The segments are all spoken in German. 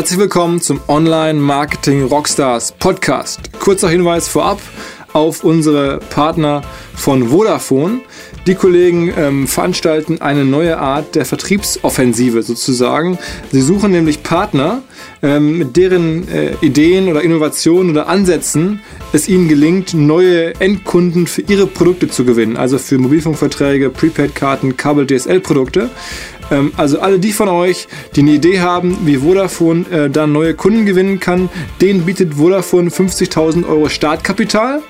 Herzlich willkommen zum Online Marketing Rockstars Podcast. Kurzer Hinweis vorab auf unsere Partner von Vodafone. Die Kollegen ähm, veranstalten eine neue Art der Vertriebsoffensive sozusagen. Sie suchen nämlich Partner, ähm, mit deren äh, Ideen oder Innovationen oder Ansätzen es ihnen gelingt, neue Endkunden für ihre Produkte zu gewinnen. Also für Mobilfunkverträge, Prepaid-Karten, Kabel-DSL-Produkte. Ähm, also alle die von euch, die eine Idee haben, wie Vodafone äh, da neue Kunden gewinnen kann, denen bietet Vodafone 50.000 Euro Startkapital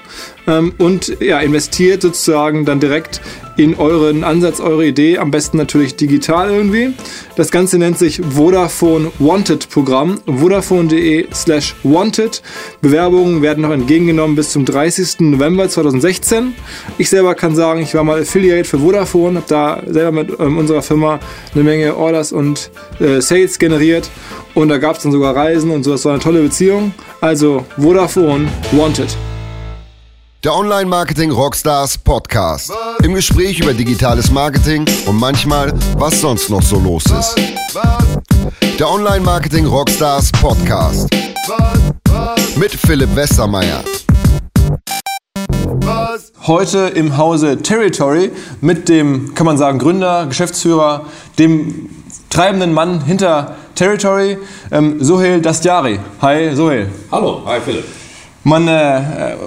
ähm, und ja, investiert sozusagen dann direkt in euren Ansatz, eure Idee, am besten natürlich digital irgendwie. Das Ganze nennt sich Vodafone Wanted Programm, vodafone.de slash wanted. Bewerbungen werden noch entgegengenommen bis zum 30. November 2016. Ich selber kann sagen, ich war mal Affiliate für Vodafone, habe da selber mit ähm, unserer Firma eine Menge Orders und äh, Sales generiert und da gab es dann sogar Reisen und so, das war eine tolle Beziehung. Also Vodafone Wanted. Der Online Marketing Rockstars Podcast. Im Gespräch über digitales Marketing und manchmal, was sonst noch so los ist. Der Online Marketing Rockstars Podcast. Mit Philipp Westermeier. Heute im Hause Territory mit dem, kann man sagen, Gründer, Geschäftsführer, dem treibenden Mann hinter Territory, ähm, Sohail Dastiari. Hi Sohail. Hallo, hi Philipp. Man äh,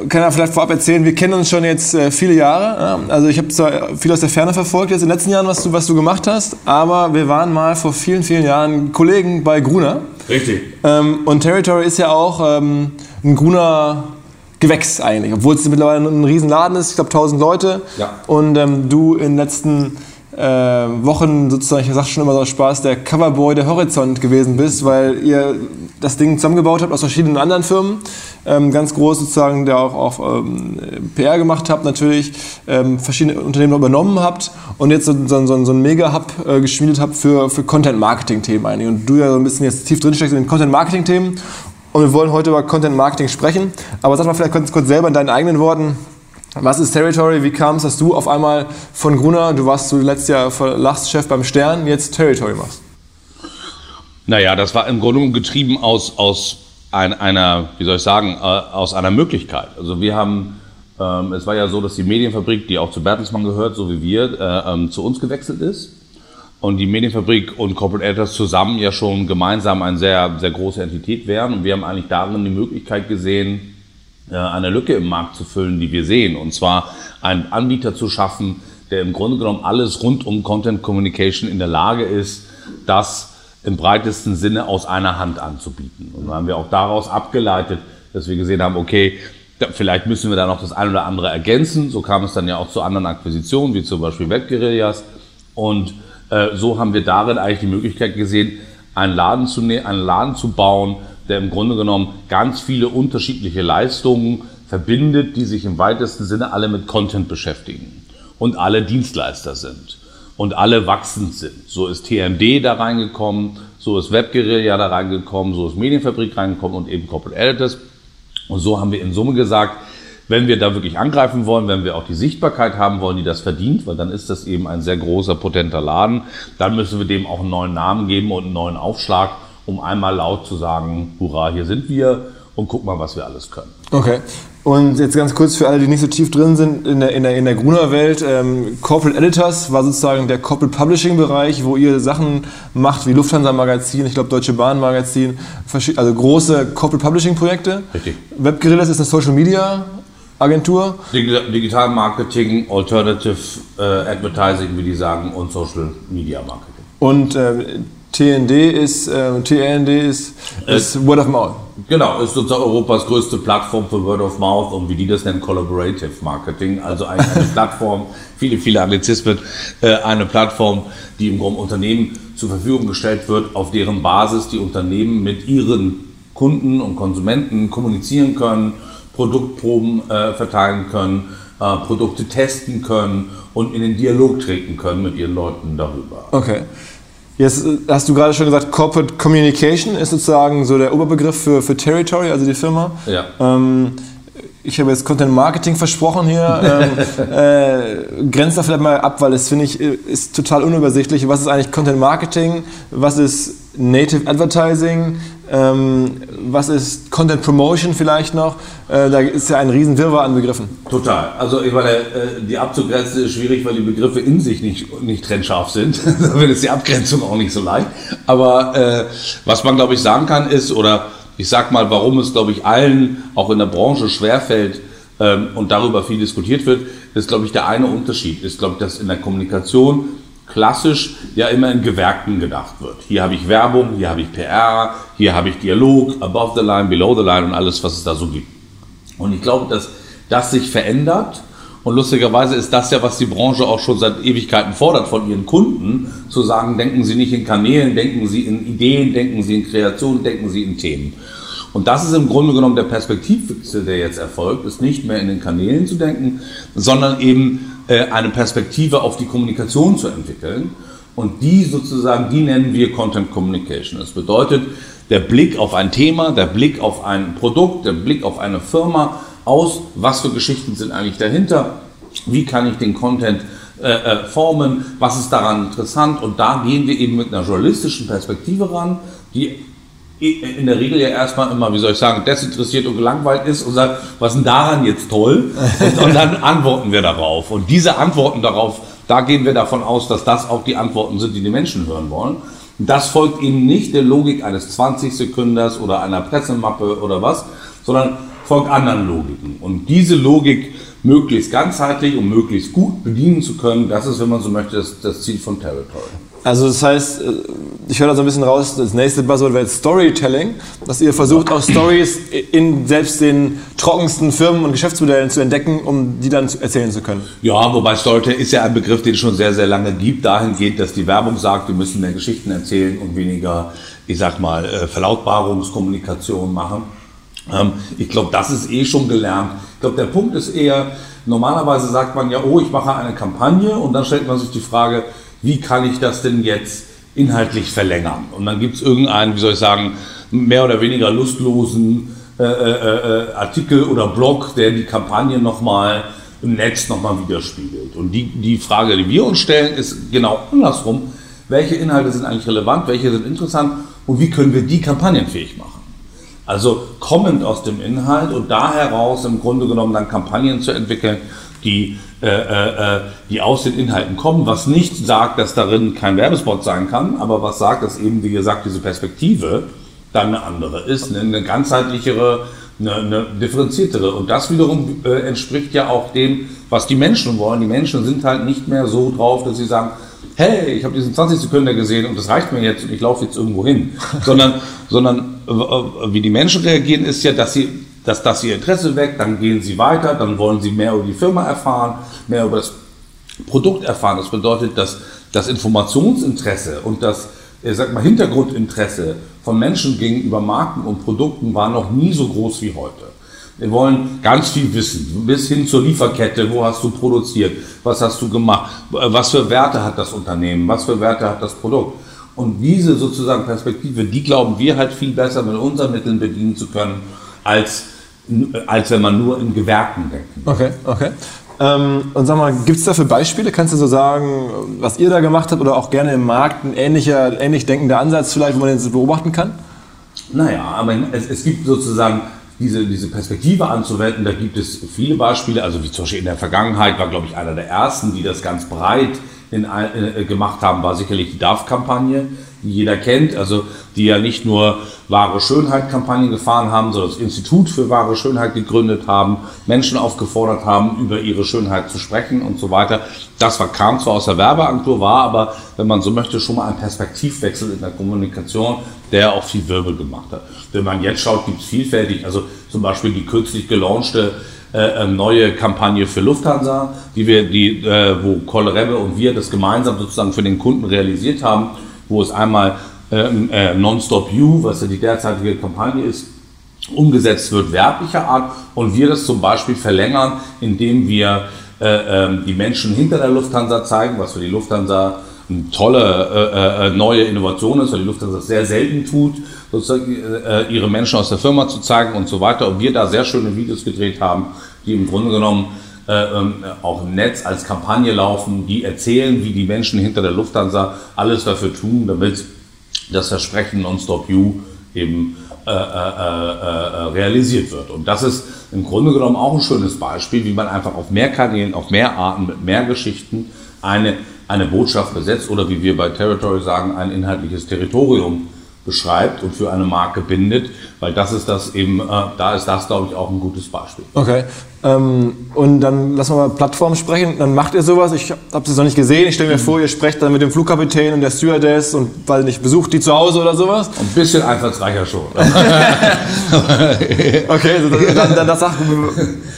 kann ja vielleicht vorab erzählen, wir kennen uns schon jetzt äh, viele Jahre. Ja? Also ich habe zwar viel aus der Ferne verfolgt jetzt in den letzten Jahren, was du, was du gemacht hast, aber wir waren mal vor vielen, vielen Jahren Kollegen bei Gruner. Richtig. Ähm, und Territory ist ja auch ähm, ein Gruner Gewächs eigentlich, obwohl es mittlerweile ein Riesenladen ist, ich glaube 1000 Leute. Ja. Und ähm, du in den letzten äh, Wochen sozusagen, ich sag schon immer so Spaß, der Coverboy der Horizont gewesen bist, weil ihr das Ding zusammengebaut habt aus verschiedenen anderen Firmen. Ähm, ganz groß sozusagen, der auch, auch ähm, PR gemacht habt natürlich, ähm, verschiedene Unternehmen übernommen habt und jetzt so, so, so, so einen Mega-Hub äh, geschmiedet habt für, für Content-Marketing-Themen eigentlich. Und du ja so ein bisschen jetzt tief drin steckst in den Content-Marketing-Themen und wir wollen heute über Content-Marketing sprechen. Aber sag mal vielleicht kurz, kurz selber in deinen eigenen Worten, was ist Territory? Wie kam es, dass du auf einmal von Gruner, du warst zuletzt ja Verlagschef beim Stern, jetzt Territory machst? Naja, das war im Grunde genommen getrieben aus, aus ein, einer, wie soll ich sagen, äh, aus einer Möglichkeit. Also wir haben, ähm, es war ja so, dass die Medienfabrik, die auch zu Bertelsmann gehört, so wie wir, äh, ähm, zu uns gewechselt ist. Und die Medienfabrik und Corporate Editors zusammen ja schon gemeinsam eine sehr, sehr große Entität wären. Und wir haben eigentlich darin die Möglichkeit gesehen, eine Lücke im Markt zu füllen, die wir sehen. Und zwar einen Anbieter zu schaffen, der im Grunde genommen alles rund um Content Communication in der Lage ist, das im breitesten Sinne aus einer Hand anzubieten. Und dann haben wir auch daraus abgeleitet, dass wir gesehen haben, okay, vielleicht müssen wir da noch das eine oder andere ergänzen. So kam es dann ja auch zu anderen Akquisitionen, wie zum Beispiel Webguerillas. Und äh, so haben wir darin eigentlich die Möglichkeit gesehen, einen Laden, zu, ne-, einen Laden zu bauen, der im Grunde genommen ganz viele unterschiedliche Leistungen verbindet, die sich im weitesten Sinne alle mit Content beschäftigen und alle Dienstleister sind und alle wachsend sind. So ist TMD da reingekommen, so ist Webguerilla da reingekommen, so ist Medienfabrik reingekommen und eben Corporate Editors. Und so haben wir in Summe gesagt, wenn wir da wirklich angreifen wollen, wenn wir auch die Sichtbarkeit haben wollen, die das verdient, weil dann ist das eben ein sehr großer, potenter Laden, dann müssen wir dem auch einen neuen Namen geben und einen neuen Aufschlag, um einmal laut zu sagen, hurra, hier sind wir und guck mal, was wir alles können. Okay. Und jetzt ganz kurz für alle, die nicht so tief drin sind in der, in der, in der Gruner-Welt. Ähm, Corporate Editors war sozusagen der Corporate Publishing-Bereich, wo ihr Sachen macht wie Lufthansa-Magazin, ich glaube Deutsche Bahn-Magazin, also große Corporate Publishing-Projekte. Richtig. Webguerillas ist eine Social-Media-Agentur. Digital Marketing, Alternative äh, Advertising, wie die sagen, und Social Media Marketing. Und äh, TND ist, äh, TND ist, ist äh, Word of Mouth. Genau, ist sozusagen Europas größte Plattform für Word of Mouth und wie die das nennen, Collaborative Marketing. Also eine, eine Plattform, viele, viele Anglizismen, äh, eine Plattform, die im Grunde Unternehmen zur Verfügung gestellt wird, auf deren Basis die Unternehmen mit ihren Kunden und Konsumenten kommunizieren können, Produktproben äh, verteilen können, äh, Produkte testen können und in den Dialog treten können mit ihren Leuten darüber. Okay. Jetzt äh, hast du gerade schon gesagt, Corporate Communication ist sozusagen so der Oberbegriff für, für Territory, also die Firma. Ja. Ähm, ich habe jetzt Content Marketing versprochen hier. ähm, äh, grenzt da vielleicht mal ab, weil es finde ich ist total unübersichtlich. Was ist eigentlich Content Marketing? Was ist Native Advertising? Ähm, was ist Content Promotion vielleicht noch? Äh, da ist ja ein riesen Wirrwarr an Begriffen. Total. Also ich meine, äh, die abzugrenzen ist schwierig, weil die Begriffe in sich nicht, nicht trennscharf sind. Damit ist die Abgrenzung auch nicht so leicht. Aber äh, was man, glaube ich, sagen kann ist, oder ich sag mal, warum es, glaube ich, allen auch in der Branche schwerfällt ähm, und darüber viel diskutiert wird, ist, glaube ich, der eine Unterschied. Ist, glaube ich, dass in der Kommunikation klassisch ja immer in Gewerken gedacht wird. Hier habe ich Werbung, hier habe ich PR, hier habe ich Dialog, above the line, below the line und alles, was es da so gibt. Und ich glaube, dass das sich verändert. Und lustigerweise ist das ja, was die Branche auch schon seit Ewigkeiten fordert von ihren Kunden, zu sagen, denken Sie nicht in Kanälen, denken Sie in Ideen, denken Sie in Kreation, denken Sie in Themen. Und das ist im Grunde genommen der Perspektivwechsel, der jetzt erfolgt, ist nicht mehr in den Kanälen zu denken, sondern eben äh, eine Perspektive auf die Kommunikation zu entwickeln. Und die sozusagen, die nennen wir Content Communication. Das bedeutet, der Blick auf ein Thema, der Blick auf ein Produkt, der Blick auf eine Firma aus, was für Geschichten sind eigentlich dahinter, wie kann ich den Content äh, äh formen, was ist daran interessant und da gehen wir eben mit einer journalistischen Perspektive ran, die in der Regel ja erstmal immer, wie soll ich sagen, desinteressiert und gelangweilt ist und sagt, was ist denn daran jetzt toll? Und, und, dann antworten wir darauf. Und diese Antworten darauf, da gehen wir davon aus, dass das auch die Antworten sind, die die Menschen hören wollen. Das folgt eben nicht der Logik eines 20-Sekünders oder einer Pressemappe oder was, sondern folgt anderen Logiken. Und diese Logik möglichst ganzheitlich und möglichst gut bedienen zu können, das ist, wenn man so möchte, das, das Ziel von Territory. Also das heißt, äh, ich höre da so ein bisschen raus, das nächste Buzzword wäre Storytelling, dass ihr versucht auch Stories in selbst den trockensten Firmen und Geschäftsmodellen zu entdecken, um die dann erzählen zu können. Ja, wobei Storytelling ist ja ein Begriff, den es schon sehr, sehr lange gibt, dahingehend, dass die Werbung sagt, wir müssen mehr Geschichten erzählen und weniger, ich sag mal, äh, Verlautbarungskommunikation machen. Ähm, ich glaube, das ist eh schon gelernt. Ich glaube, der Punkt ist eher, normalerweise sagt man ja, oh, ich mache eine Kampagne und dann stellt man sich die Frage, wie kann ich das denn jetzt inhaltlich verlängern? Und dann gibt es irgendeinen, wie soll ich sagen, mehr oder weniger lustlosen äh, äh, äh, Artikel oder Blog, der die Kampagne nochmal im Netz nochmal widerspiegelt. Und die, die Frage, die wir uns stellen, ist genau andersrum. Welche Inhalte sind eigentlich relevant, welche sind interessant und wie können wir die kampagnenfähig machen? Also kommend aus dem Inhalt und da heraus im Grunde genommen dann Kampagnen zu entwickeln, die, äh, äh, äh, die aus den Inhalten kommen, was nicht sagt, dass darin kein Werbespot sein kann, aber was sagt, dass eben, wie gesagt, diese Perspektive dann eine andere ist, eine, eine ganzheitlichere, eine, eine, differenziertere. Und das wiederum äh, entspricht ja auch dem, was die Menschen wollen. Die Menschen sind halt nicht mehr so drauf, dass sie sagen, hey, ich habe diesen 20 Sekunden gesehen und das reicht mir jetzt und ich laufe jetzt irgendwo hin. sondern, sondern wie die Menschen reagieren, ist ja, dass sie dass das ihr Interesse weckt, dann gehen sie weiter, dann wollen sie mehr über die Firma erfahren, mehr über das Produkt erfahren. Das bedeutet, dass das Informationsinteresse und das ich sag mal, Hintergrundinteresse von Menschen gegenüber Marken und Produkten war noch nie so groß wie heute. Wir wollen ganz viel wissen, bis hin zur Lieferkette. Wo hast du produziert? Was hast du gemacht? Was für Werte hat das Unternehmen? Was für Werte hat das Produkt? Und diese sozusagen Perspektive, die glauben wir halt viel besser mit unseren Mitteln bedienen zu können, als als wenn man nur in Gewerken denkt. Okay, okay. Ähm, und sag mal, gibt es dafür Beispiele? Kannst du so sagen, was ihr da gemacht habt oder auch gerne im Markt ein ähnlicher, ähnlich denkender Ansatz vielleicht, wo man den beobachten kann? Naja, aber es, es gibt sozusagen diese, diese Perspektive anzuwenden, da gibt es viele Beispiele, also wie zum Beispiel in der Vergangenheit war, glaube ich, einer der ersten, die das ganz breit in, äh, gemacht haben, war sicherlich die DAF-Kampagne, die jeder kennt, also die ja nicht nur wahre Schönheit-Kampagnen gefahren haben, sondern das Institut für wahre Schönheit gegründet haben, Menschen aufgefordert haben, über ihre Schönheit zu sprechen und so weiter. Das war, kam zwar aus der Werbeagentur, war aber, wenn man so möchte, schon mal ein Perspektivwechsel in der Kommunikation, der auch viel Wirbel gemacht hat. Wenn man jetzt schaut, gibt es vielfältig, also zum Beispiel die kürzlich gelaunchte äh, neue Kampagne für Lufthansa, die wir, die, äh, wo Kolle Rebbe und wir das gemeinsam sozusagen für den Kunden realisiert haben wo es einmal ähm, äh, Nonstop You, was ja die derzeitige Kampagne ist, umgesetzt wird, werblicher Art und wir das zum Beispiel verlängern, indem wir äh, äh, die Menschen hinter der Lufthansa zeigen, was für die Lufthansa eine tolle äh, äh, neue Innovation ist, weil die Lufthansa das sehr selten tut, sozusagen äh, ihre Menschen aus der Firma zu zeigen und so weiter. Und wir da sehr schöne Videos gedreht haben, die im Grunde genommen äh, ähm, auch im Netz als Kampagne laufen, die erzählen, wie die Menschen hinter der Lufthansa alles dafür tun, damit das Versprechen Nonstop You eben äh, äh, äh, realisiert wird. Und das ist im Grunde genommen auch ein schönes Beispiel, wie man einfach auf mehr Kanälen, auf mehr Arten, mit mehr Geschichten eine, eine Botschaft besetzt oder wie wir bei Territory sagen, ein inhaltliches Territorium beschreibt und für eine Marke bindet, weil das ist das eben, äh, da ist das, glaube ich, auch ein gutes Beispiel. Okay. Ähm, und dann lassen wir mal Plattform sprechen. Dann macht ihr sowas. Ich habe es noch nicht gesehen. Ich stelle mir mhm. vor, ihr sprecht dann mit dem Flugkapitän und der Stewardess und weil nicht besucht die zu Hause oder sowas. Ein bisschen einfallsreicher schon. okay, also dann, dann das sagt.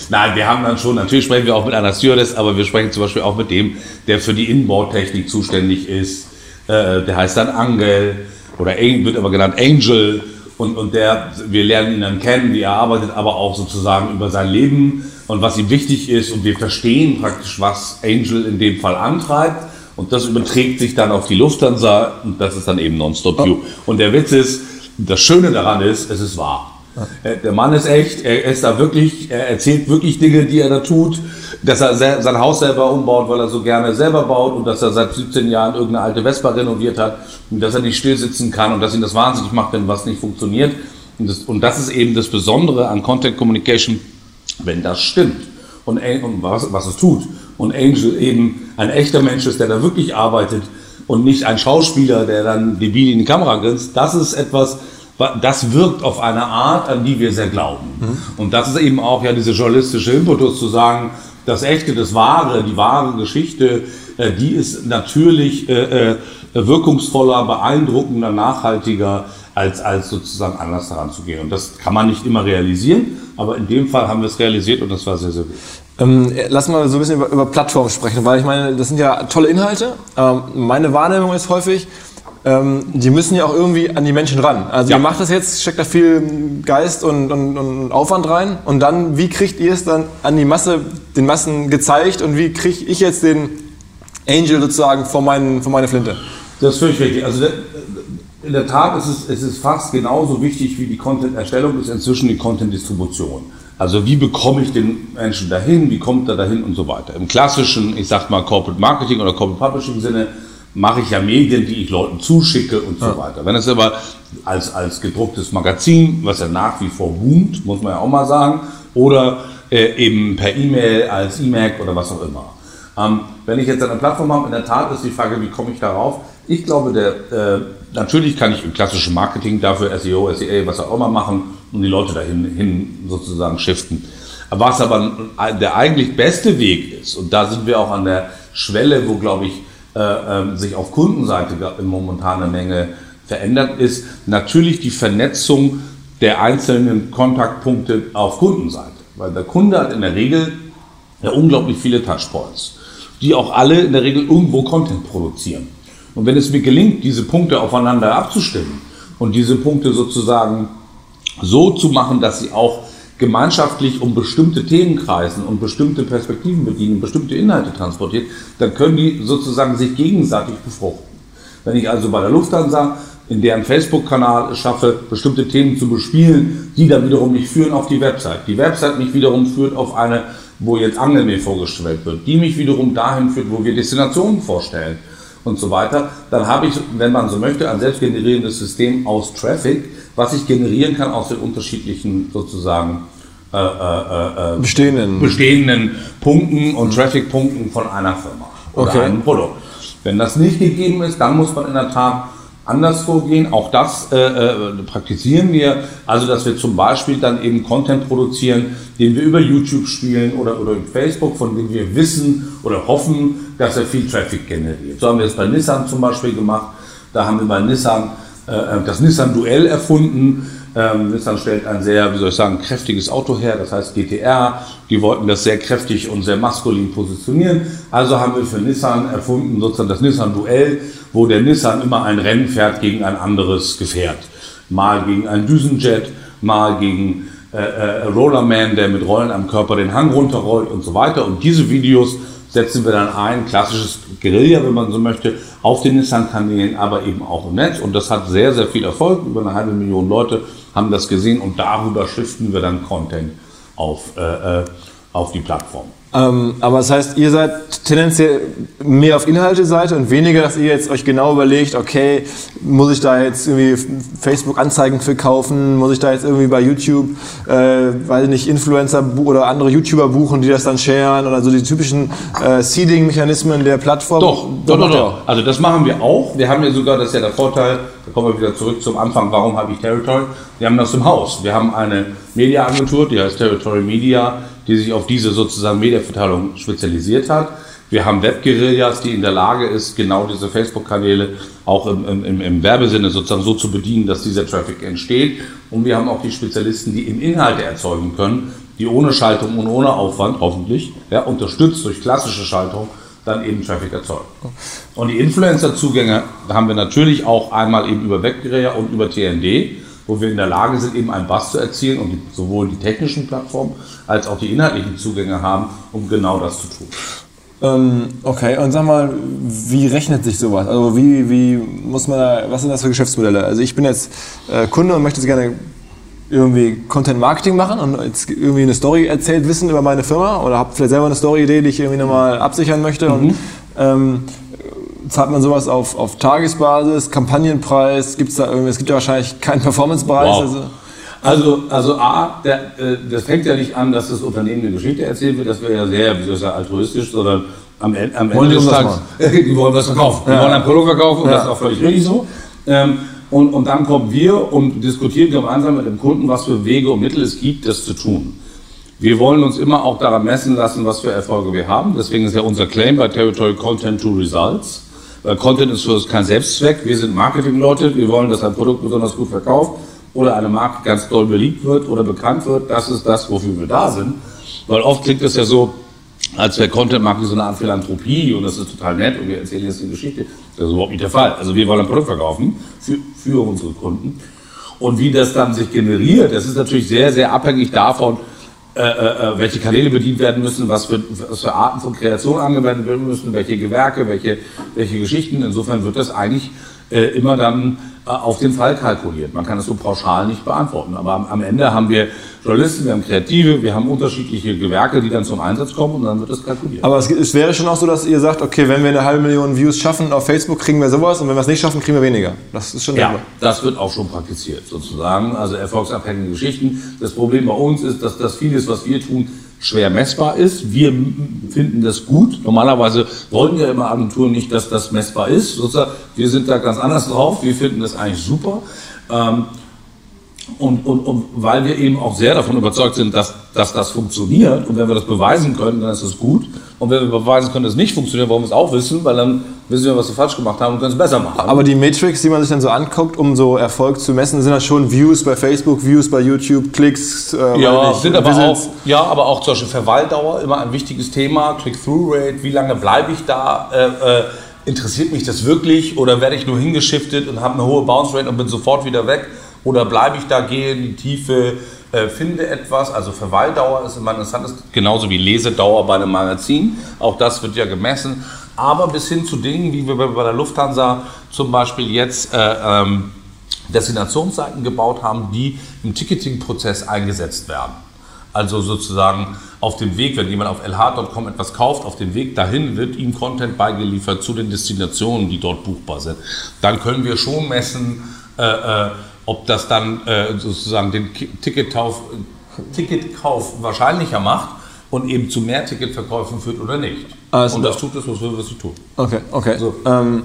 Nein, wir haben dann schon, natürlich sprechen wir auch mit einer Stewardess, aber wir sprechen zum Beispiel auch mit dem, der für die Inboard-Technik zuständig ist. Äh, der heißt dann Angel oder wird aber genannt Angel. Und, und der, wir lernen ihn dann kennen, wie er arbeitet, aber auch sozusagen über sein Leben und was ihm wichtig ist. Und wir verstehen praktisch, was Angel in dem Fall antreibt. Und das überträgt sich dann auf die Lufthansa. Und das ist dann eben Nonstop View. Und der Witz ist, das Schöne daran ist, es ist wahr. Äh, der Mann ist echt, er ist da wirklich, er erzählt wirklich Dinge, die er da tut, dass er sein Haus selber umbaut, weil er so gerne selber baut und dass er seit 17 Jahren irgendeine alte Vespa renoviert hat und dass er nicht still sitzen kann und dass ihn das wahnsinnig macht, wenn was nicht funktioniert. Und das, und das ist eben das Besondere an Content Communication, wenn das stimmt und, und was, was es tut. Und Angel eben ein echter Mensch ist, der da wirklich arbeitet und nicht ein Schauspieler, der dann debil in die Kamera grinst. Das ist etwas, das wirkt auf eine Art, an die wir sehr glauben. Mhm. Und das ist eben auch ja diese journalistische Impetus zu sagen, das Echte, das Wahre, die wahre Geschichte, äh, die ist natürlich äh, äh, wirkungsvoller, beeindruckender, nachhaltiger, als, als sozusagen anders daran zu gehen. Und das kann man nicht immer realisieren, aber in dem Fall haben wir es realisiert und das war sehr, sehr gut. Ähm, lass mal so ein bisschen über, über Plattformen sprechen, weil ich meine, das sind ja tolle Inhalte. Ähm, meine Wahrnehmung ist häufig, ähm, die müssen ja auch irgendwie an die Menschen ran. Also ja. ihr macht das jetzt, steckt da viel Geist und, und, und, Aufwand rein und dann, wie kriegt ihr es dann an die Masse, den Massen gezeigt und wie kriege ich jetzt den Angel sozusagen vor, meinen, vor meine Flinte? Das ist völlig richtig. Also in der Tat ist es, es ist fast genauso wichtig wie die Content-Erstellung, ist inzwischen die Content-Distribution. Also wie bekomme ich den Menschen dahin, wie kommt er dahin und so weiter. Im klassischen, ich sag mal Corporate Marketing oder Corporate Publishing Sinne mache ich ja Medien, die ich Leuten zuschicke und so ja. weiter. Wenn es aber als, als gedrucktes Magazin, was ja nach wie vor boomt, muss man ja auch mal sagen, oder äh, eben per E-Mail als E-Mac oder was auch immer. Ähm, wenn ich jetzt eine Plattform habe, in der Tat ist die Frage, wie komme ich darauf? Ich glaube, der, äh, natürlich kann ich im klassischen Marketing dafür SEO, SEA, was auch immer machen und die Leute dahin hin sozusagen shiften. Was aber der eigentlich beste Weg ist, und da sind wir auch an der Schwelle, wo, glaube ich, äh, ähm, sich auf Kundenseite momentan eine Menge verändert, ist natürlich die Vernetzung der einzelnen Kontaktpunkte auf Kundenseite. Weil der Kunde hat in der Regel ja unglaublich viele Touchpoints, die auch alle in der Regel irgendwo Content produzieren. Und wenn es mir gelingt, diese Punkte aufeinander abzustimmen und diese Punkte sozusagen so zu machen, dass sie auch gemeinschaftlich um bestimmte Themen kreisen und bestimmte Perspektiven bedienen, bestimmte Inhalte transportiert, dann können die sozusagen sich gegenseitig befruchten. Wenn ich also bei der Lufthansa in deren Facebook-Kanal schaffe, bestimmte Themen zu bespielen, die dann wiederum mich führen auf die Website. Die Website mich wiederum führt auf eine, wo jetzt Angeln mir vorgestellt wird, die mich wiederum dahin führt, wo wir Destinationen vorstellen und so weiter. Dann habe ich, wenn man so möchte, ein selbstgenerierendes System aus Traffic, was ich generieren kann aus den unterschiedlichen sozusagen äh, äh, äh, bestehenden. bestehenden Punkten und Traffic-Punkten von einer Firma oder okay. einem Produkt. Wenn das nicht gegeben ist, dann muss man in der Tat anders vorgehen. Auch das äh, äh, praktizieren wir. Also, dass wir zum Beispiel dann eben Content produzieren, den wir über YouTube spielen oder, oder Facebook, von dem wir wissen oder hoffen, dass er viel Traffic generiert. So haben wir es bei Nissan zum Beispiel gemacht. Da haben wir bei Nissan äh, das Nissan-Duell erfunden. Ähm, Nissan stellt ein sehr, wie soll ich sagen, kräftiges Auto her, das heißt GTR. Die wollten das sehr kräftig und sehr maskulin positionieren. Also haben wir für Nissan erfunden sozusagen das Nissan-Duell, wo der Nissan immer ein Rennen fährt gegen ein anderes Gefährt. Mal gegen einen Düsenjet, mal gegen äh, äh, Rollerman, der mit Rollen am Körper den Hang runterrollt und so weiter. Und diese Videos setzen wir dann ein, klassisches Guerilla, wenn man so möchte, auf den Nissan-Kanälen, aber eben auch im Netz. Und das hat sehr, sehr viel Erfolg. Über eine halbe Million Leute haben das gesehen und darüber schriften wir dann Content auf, äh, äh, auf die Plattform. Ähm, aber das heißt, ihr seid tendenziell mehr auf Inhalte-Seite und weniger, dass ihr jetzt euch genau überlegt, okay, muss ich da jetzt irgendwie Facebook-Anzeigen für kaufen, muss ich da jetzt irgendwie bei YouTube, äh, weiß ich nicht, Influencer oder andere YouTuber buchen, die das dann sharen oder so die typischen äh, Seeding-Mechanismen der Plattform? Doch, doch, doch, doch. Also das machen wir auch. Wir haben ja sogar, das ist ja der Vorteil, da kommen wir wieder zurück zum Anfang, warum habe ich Territory? Wir haben das im Haus. Wir haben eine Media-Agentur, die heißt Territory Media, die sich auf diese sozusagen Mediaverteilung spezialisiert hat. Wir haben Webguerillas, die in der Lage ist, genau diese Facebook-Kanäle auch im, im, im, Werbesinne sozusagen so zu bedienen, dass dieser Traffic entsteht. Und wir haben auch die Spezialisten, die eben Inhalte erzeugen können, die ohne Schaltung und ohne Aufwand hoffentlich, ja, unterstützt durch klassische Schaltung, dann eben Traffic erzeugen. Und die Influencer-Zugänge haben wir natürlich auch einmal eben über Webguerilla und über TND wo wir in der Lage sind, eben einen Bass zu erzielen und die, sowohl die technischen Plattformen als auch die inhaltlichen Zugänge haben, um genau das zu tun. Ähm, okay, und sag mal, wie rechnet sich sowas? Also wie, wie muss man da, was sind das für Geschäftsmodelle? Also ich bin jetzt äh, Kunde und möchte gerne irgendwie Content Marketing machen und jetzt irgendwie eine Story erzählt wissen über meine Firma oder habe vielleicht selber eine Story-Idee, die ich irgendwie nochmal absichern möchte. Mhm. Und ähm, zahlt man sowas auf, auf Tagesbasis, Kampagnenpreis? Gibt's da irgendwie, es gibt ja wahrscheinlich keinen Performancepreis. Wow. Also, also, also A, der, äh, das fängt ja nicht an, dass das Unternehmen eine Geschichte erzählt wird, das wäre ja sehr, wie soll ich sagen, altruistisch, sondern am, am Ende des Tages, die wollen was verkaufen. Die wollen ein Produkt verkaufen und ja. das ist auch völlig richtig so. Ähm, und, und dann kommen wir und diskutieren gemeinsam mit dem Kunden, was für Wege und Mittel es gibt, das zu tun. Wir wollen uns immer auch daran messen lassen, was für Erfolge wir haben. Deswegen ist ja unser Claim bei Territory Content to Results. Weil Content ist für uns kein Selbstzweck. Wir sind Marketingleute. Wir wollen, dass ein Produkt besonders gut verkauft oder eine Marke ganz doll beliebt wird oder bekannt wird. Das ist das, wofür wir da sind. Weil oft klingt es ja so, als wäre Content Marketing so eine Art Philanthropie und das ist total nett und wir erzählen jetzt die Geschichte. Das ist überhaupt nicht der Fall. Also wir wollen ein Produkt verkaufen für, für unsere Kunden. Und wie das dann sich generiert, das ist natürlich sehr, sehr abhängig davon, äh, äh, äh, welche Kanäle bedient werden müssen, was für, was für Arten von Kreation angewendet werden müssen, welche Gewerke, welche, welche Geschichten. Insofern wird das eigentlich äh, immer dann auf den Fall kalkuliert. Man kann das so pauschal nicht beantworten. Aber am, am, Ende haben wir Journalisten, wir haben Kreative, wir haben unterschiedliche Gewerke, die dann zum Einsatz kommen und dann wird das kalkuliert. Aber es, es, wäre schon auch so, dass ihr sagt, okay, wenn wir eine halbe Million Views schaffen auf Facebook, kriegen wir sowas und wenn wir es nicht schaffen, kriegen wir weniger. Das ist schon Ja, das wird auch schon praktiziert sozusagen. Also erfolgsabhängige Geschichten. Das Problem bei uns ist, dass das vieles, was wir tun, schwer messbar ist. Wir finden das gut. Normalerweise wollen ja immer Agenturen nicht, dass das messbar ist. Wir sind da ganz anders drauf. Wir finden das eigentlich super. Und, und, und weil wir eben auch sehr davon überzeugt sind, dass, dass das funktioniert und wenn wir das beweisen können, dann ist das gut. Und wenn wir beweisen können, dass es nicht funktioniert, wollen wir es auch wissen, weil dann wissen wir, was wir falsch gemacht haben und können es besser machen. Aber die Matrix, die man sich dann so anguckt, um so Erfolg zu messen, sind das schon Views bei Facebook, Views bei YouTube, Klicks, äh, ja, nicht, sind aber auch, ja, aber auch zum Beispiel Verweildauer, immer ein wichtiges Thema, Click-Through-Rate, wie lange bleibe ich da, äh, äh, interessiert mich das wirklich oder werde ich nur hingeschiftet und habe eine hohe Bounce-Rate und bin sofort wieder weg? Oder bleibe ich da, gehe in die Tiefe, äh, finde etwas? Also Verweildauer ist immer interessant, ist genauso wie Lesedauer bei einem Magazin. Auch das wird ja gemessen. Aber bis hin zu Dingen, wie wir bei der Lufthansa zum Beispiel jetzt äh, ähm, Destinationsseiten gebaut haben, die im Ticketing-Prozess eingesetzt werden. Also sozusagen auf dem Weg, wenn jemand auf lh.com etwas kauft, auf dem Weg dahin wird ihm Content beigeliefert zu den Destinationen, die dort buchbar sind. Dann können wir schon messen, äh, äh, ob das dann äh, sozusagen den Ticketkauf, Ticketkauf wahrscheinlicher macht und eben zu mehr Ticketverkäufen führt oder nicht. Also und das tut es, was wir was sie tun. Okay, okay. So. Ähm,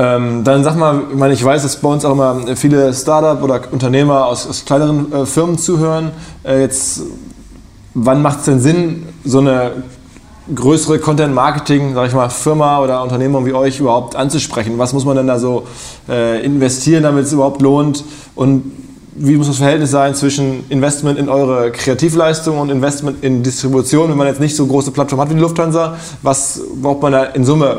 ähm, dann sag mal, ich, meine, ich weiß, dass bei uns auch immer viele Startup oder Unternehmer aus, aus kleineren äh, Firmen zuhören. Äh, jetzt, wann macht es denn Sinn, so eine größere Content-Marketing, sag ich mal, Firma oder Unternehmung wie euch überhaupt anzusprechen? Was muss man denn da so äh, investieren, damit es überhaupt lohnt? Und wie muss das Verhältnis sein zwischen Investment in eure Kreativleistung und Investment in Distribution, wenn man jetzt nicht so große Plattformen hat wie die Lufthansa? Was braucht man da in Summe?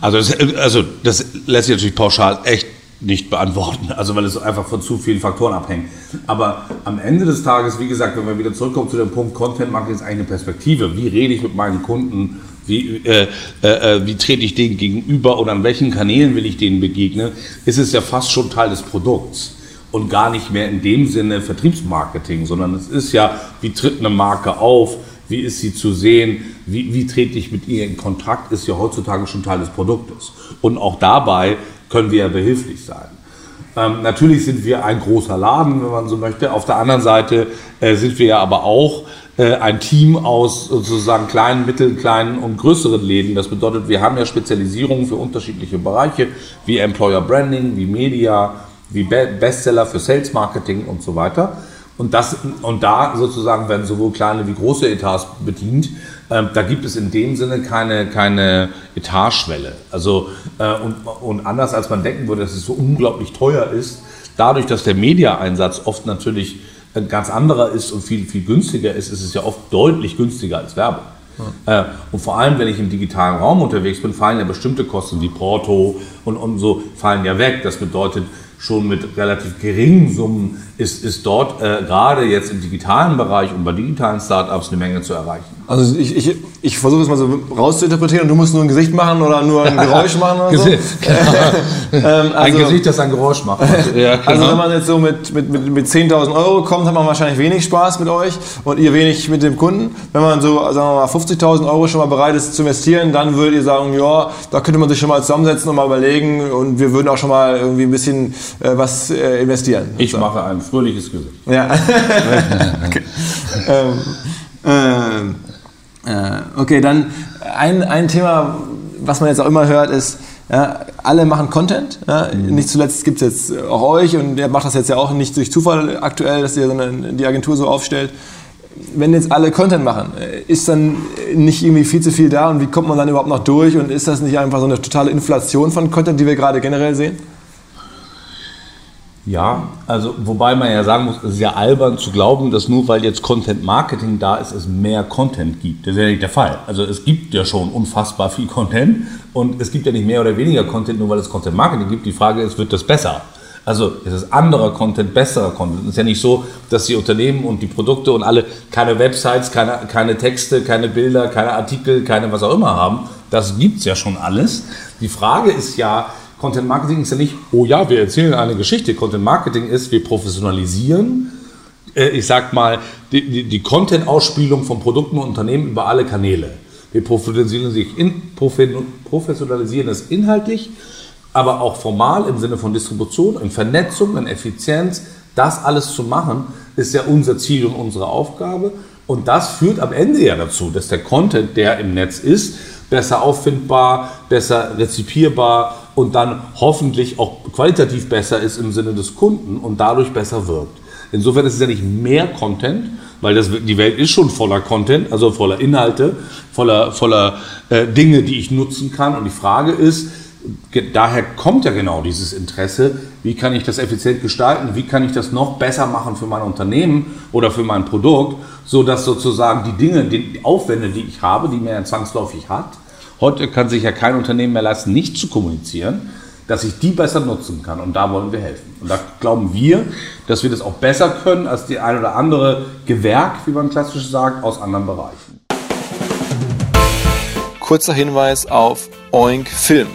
Also das, also das lässt sich natürlich pauschal echt nicht beantworten, also weil es einfach von zu vielen Faktoren abhängt. Aber am Ende des Tages, wie gesagt, wenn wir wieder zurückkommen zu dem Punkt, Content Marketing ist eine Perspektive. Wie rede ich mit meinen Kunden? Wie, äh, äh, wie trete ich denen gegenüber oder an welchen Kanälen will ich denen begegnen? Ist es ja fast schon Teil des Produkts und gar nicht mehr in dem Sinne Vertriebsmarketing, sondern es ist ja, wie tritt eine Marke auf? Wie ist sie zu sehen? Wie, wie trete ich mit ihr in Kontakt? Ist ja heutzutage schon Teil des Produktes. Und auch dabei können wir ja behilflich sein. Ähm, natürlich sind wir ein großer Laden, wenn man so möchte. Auf der anderen Seite äh, sind wir ja aber auch äh, ein Team aus sozusagen kleinen, mittelkleinen und größeren Läden. Das bedeutet, wir haben ja Spezialisierungen für unterschiedliche Bereiche, wie Employer Branding, wie Media, wie Be Bestseller für Sales Marketing und so weiter. Und, das, und da sozusagen werden sowohl kleine wie große Etats bedient. Ähm, da gibt es in dem Sinne keine, keine Etatschwelle. Also, äh, und, und anders als man denken würde, dass es so unglaublich teuer ist, dadurch, dass der Mediaeinsatz oft natürlich ein ganz anderer ist und viel, viel günstiger ist, ist es ja oft deutlich günstiger als Werbung. Ja. Äh, und vor allem, wenn ich im digitalen Raum unterwegs bin, fallen ja bestimmte Kosten wie Porto und, und so fallen ja weg. Das bedeutet, schon mit relativ geringen Summen ist, ist dort äh, gerade jetzt im digitalen Bereich und bei digitalen Startups eine Menge zu erreichen. Also ich, ich, ich versuche es mal so rauszuinterpretieren und du musst nur ein Gesicht machen oder nur ein Geräusch machen oder so. ähm, also, ein Gesicht, das ein Geräusch macht. ja, genau. Also wenn man jetzt so mit, mit, mit, mit 10.000 Euro kommt, hat man wahrscheinlich wenig Spaß mit euch und ihr wenig mit dem Kunden. Wenn man so, sagen wir mal, 50.000 Euro schon mal bereit ist zu investieren, dann würdet ihr sagen, ja, da könnte man sich schon mal zusammensetzen und mal überlegen und wir würden auch schon mal irgendwie ein bisschen äh, was äh, investieren. Ich so. mache ein fröhliches Gesicht. Ja. okay. ähm, ähm, äh, okay, dann ein, ein Thema, was man jetzt auch immer hört, ist, ja, alle machen Content. Ja. Mhm. Nicht zuletzt gibt es jetzt auch euch und ihr macht das jetzt ja auch nicht durch Zufall aktuell, dass ihr die Agentur so aufstellt. Wenn jetzt alle Content machen, ist dann nicht irgendwie viel zu viel da und wie kommt man dann überhaupt noch durch und ist das nicht einfach so eine totale Inflation von Content, die wir gerade generell sehen? Ja, also wobei man ja sagen muss, es ist ja albern zu glauben, dass nur weil jetzt Content Marketing da ist, es mehr Content gibt. Das ist ja nicht der Fall. Also es gibt ja schon unfassbar viel Content und es gibt ja nicht mehr oder weniger Content, nur weil es Content Marketing gibt. Die Frage ist, wird das besser? Also ist es anderer Content, besserer Content? Es ist ja nicht so, dass die Unternehmen und die Produkte und alle keine Websites, keine, keine Texte, keine Bilder, keine Artikel, keine was auch immer haben. Das gibt's ja schon alles. Die Frage ist ja, Content Marketing ist ja nicht, oh ja, wir erzählen eine Geschichte. Content Marketing ist, wir professionalisieren, äh, ich sag mal, die, die, die Content-Ausspielung von Produkten und Unternehmen über alle Kanäle. Wir professionalisieren, in, professionalisieren es inhaltlich, aber auch formal im Sinne von Distribution, in Vernetzung, in Effizienz. Das alles zu machen, ist ja unser Ziel und unsere Aufgabe. Und das führt am Ende ja dazu, dass der Content, der im Netz ist, besser auffindbar, besser rezipierbar und dann hoffentlich auch qualitativ besser ist im Sinne des Kunden und dadurch besser wirkt. Insofern ist es ja nicht mehr Content, weil das, die Welt ist schon voller Content, also voller Inhalte, voller, voller äh, Dinge, die ich nutzen kann. Und die Frage ist, daher kommt ja genau dieses Interesse, wie kann ich das effizient gestalten, wie kann ich das noch besser machen für mein Unternehmen oder für mein Produkt, so dass sozusagen die Dinge, die Aufwände, die ich habe, die mir ja zwangsläufig hat, Heute kann sich ja kein Unternehmen mehr leisten, nicht zu kommunizieren, dass ich die besser nutzen kann. Und da wollen wir helfen. Und da glauben wir, dass wir das auch besser können als die ein oder andere Gewerk, wie man klassisch sagt, aus anderen Bereichen. Kurzer Hinweis auf Oink Film.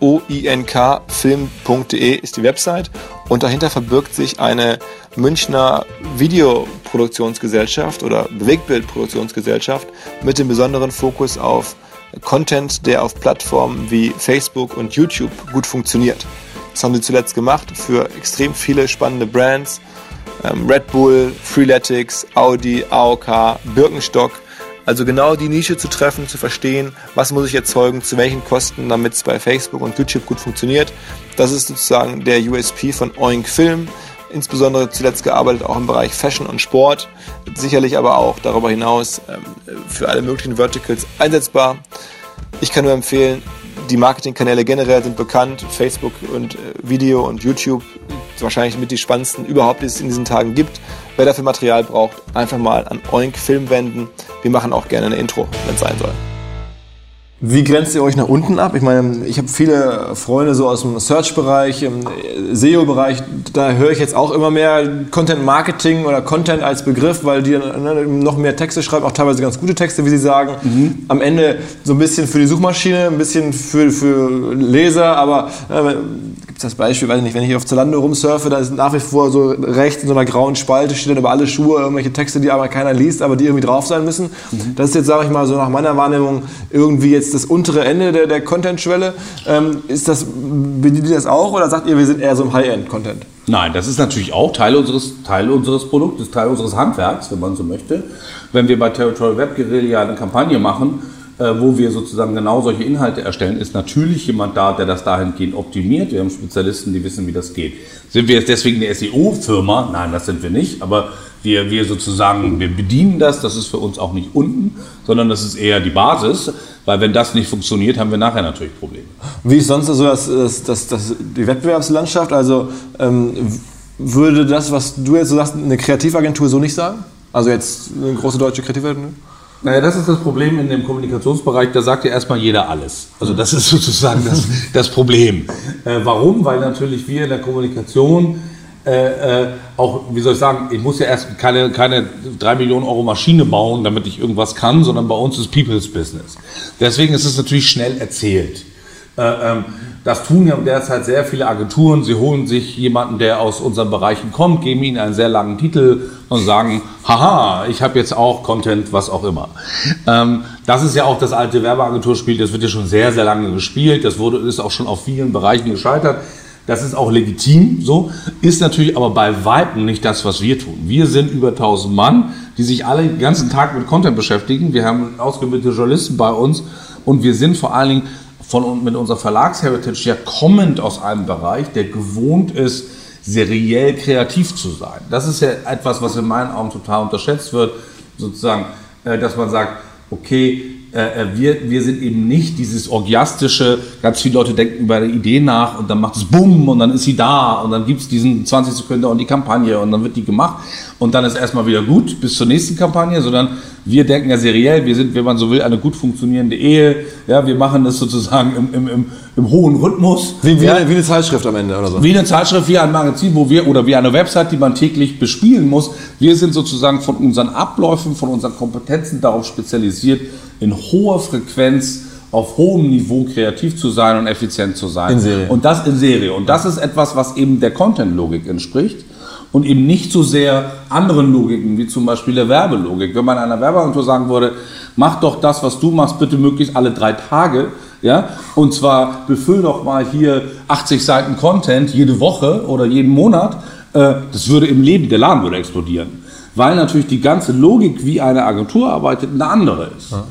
oinkfilm.de ist die Website und dahinter verbirgt sich eine Münchner Videoproduktionsgesellschaft oder Bewegtbildproduktionsgesellschaft mit dem besonderen Fokus auf Content, der auf Plattformen wie Facebook und YouTube gut funktioniert. Das haben sie zuletzt gemacht für extrem viele spannende Brands. Ähm, Red Bull, Freeletics, Audi, AOK, Birkenstock. Also genau die Nische zu treffen, zu verstehen, was muss ich erzeugen, zu welchen Kosten, damit es bei Facebook und YouTube gut funktioniert. Das ist sozusagen der USP von Oink Film insbesondere zuletzt gearbeitet auch im Bereich Fashion und Sport, sicherlich aber auch darüber hinaus ähm, für alle möglichen Verticals einsetzbar. Ich kann nur empfehlen, die Marketingkanäle generell sind bekannt, Facebook und äh, Video und YouTube wahrscheinlich mit die spannendsten überhaupt, die es in diesen Tagen gibt. Wer dafür Material braucht, einfach mal an Oink Film wenden. Wir machen auch gerne eine Intro, wenn es sein soll. Wie grenzt ihr euch nach unten ab? Ich meine, ich habe viele Freunde so aus dem Search-Bereich, im SEO-Bereich. Da höre ich jetzt auch immer mehr Content Marketing oder Content als Begriff, weil die ne, noch mehr Texte schreiben, auch teilweise ganz gute Texte, wie sie sagen. Mhm. Am Ende so ein bisschen für die Suchmaschine, ein bisschen für, für Leser, aber äh, gibt es das Beispiel, weiß ich nicht, wenn ich auf Zalando rumsurfe, da ist nach wie vor so rechts in so einer grauen Spalte steht dann über alle Schuhe irgendwelche Texte, die aber keiner liest, aber die irgendwie drauf sein müssen. Mhm. Das ist jetzt, sage ich mal, so nach meiner Wahrnehmung irgendwie jetzt das untere Ende der, der Content-Schwelle. Ähm, das, bedient ihr das auch oder sagt ihr, wir sind eher so im High-End-Content? Nein, das ist natürlich auch Teil unseres, Teil unseres Produktes, Teil unseres Handwerks, wenn man so möchte. Wenn wir bei Territorial Web Guerilla eine Kampagne machen, äh, wo wir sozusagen genau solche Inhalte erstellen, ist natürlich jemand da, der das dahingehend optimiert. Wir haben Spezialisten, die wissen, wie das geht. Sind wir jetzt deswegen eine SEO-Firma? Nein, das sind wir nicht. Aber wir, wir sozusagen, wir bedienen das. Das ist für uns auch nicht unten, sondern das ist eher die Basis. Weil wenn das nicht funktioniert, haben wir nachher natürlich Probleme. Wie ist sonst so das, das, das, das die Wettbewerbslandschaft? Also ähm, würde das, was du jetzt so sagst, eine Kreativagentur so nicht sagen? Also jetzt eine große deutsche Kreativagentur? Naja, das ist das Problem in dem Kommunikationsbereich, da sagt ja erstmal jeder alles. Also das ist sozusagen das, das Problem. Äh, warum? Weil natürlich wir in der Kommunikation äh, äh, auch, wie soll ich sagen, ich muss ja erst keine, keine 3 Millionen Euro Maschine bauen, damit ich irgendwas kann, sondern bei uns ist People's Business. Deswegen ist es natürlich schnell erzählt. Äh, ähm, das tun ja derzeit sehr viele Agenturen. Sie holen sich jemanden, der aus unseren Bereichen kommt, geben ihm einen sehr langen Titel und sagen, haha, ich habe jetzt auch Content, was auch immer. Ähm, das ist ja auch das alte Werbeagenturspiel, das wird ja schon sehr, sehr lange gespielt. Das wurde, ist auch schon auf vielen Bereichen gescheitert. Das ist auch legitim, so. Ist natürlich aber bei Weitem nicht das, was wir tun. Wir sind über 1000 Mann, die sich alle den ganzen Tag mit Content beschäftigen. Wir haben ausgebildete Journalisten bei uns und wir sind vor allen Dingen von, mit unserer Verlagsheritage ja kommend aus einem Bereich, der gewohnt ist, seriell kreativ zu sein. Das ist ja etwas, was in meinen Augen total unterschätzt wird, sozusagen, äh, dass man sagt, okay, äh, äh, wir, wir sind eben nicht dieses orgiastische, ganz viele Leute denken über eine Idee nach und dann macht es Bumm und dann ist sie da und dann gibt es diesen 20 Sekunden und die Kampagne und dann wird die gemacht und dann ist erstmal wieder gut bis zur nächsten Kampagne, sondern wir denken ja seriell, wir sind, wenn man so will, eine gut funktionierende Ehe. Ja, wir machen das sozusagen im, im, im, im hohen Rhythmus. Wie, wie, ja. eine, wie, eine, Zeitschrift am Ende oder so. Wie eine Zeitschrift, wie ein Magazin, wo wir, oder wie eine Website, die man täglich bespielen muss. Wir sind sozusagen von unseren Abläufen, von unseren Kompetenzen darauf spezialisiert, in hoher Frequenz auf hohem Niveau kreativ zu sein und effizient zu sein. In Serie. Und das in Serie. Und das ist etwas, was eben der Content-Logik entspricht und eben nicht so sehr anderen Logiken, wie zum Beispiel der Werbelogik. Wenn man einer Werbeagentur sagen würde, mach doch das, was du machst, bitte möglichst alle drei Tage, ja, und zwar befüll doch mal hier 80 Seiten Content jede Woche oder jeden Monat, äh, das würde im Leben, der Laden würde explodieren. Weil natürlich die ganze Logik, wie eine Agentur arbeitet, eine andere ist. Ja.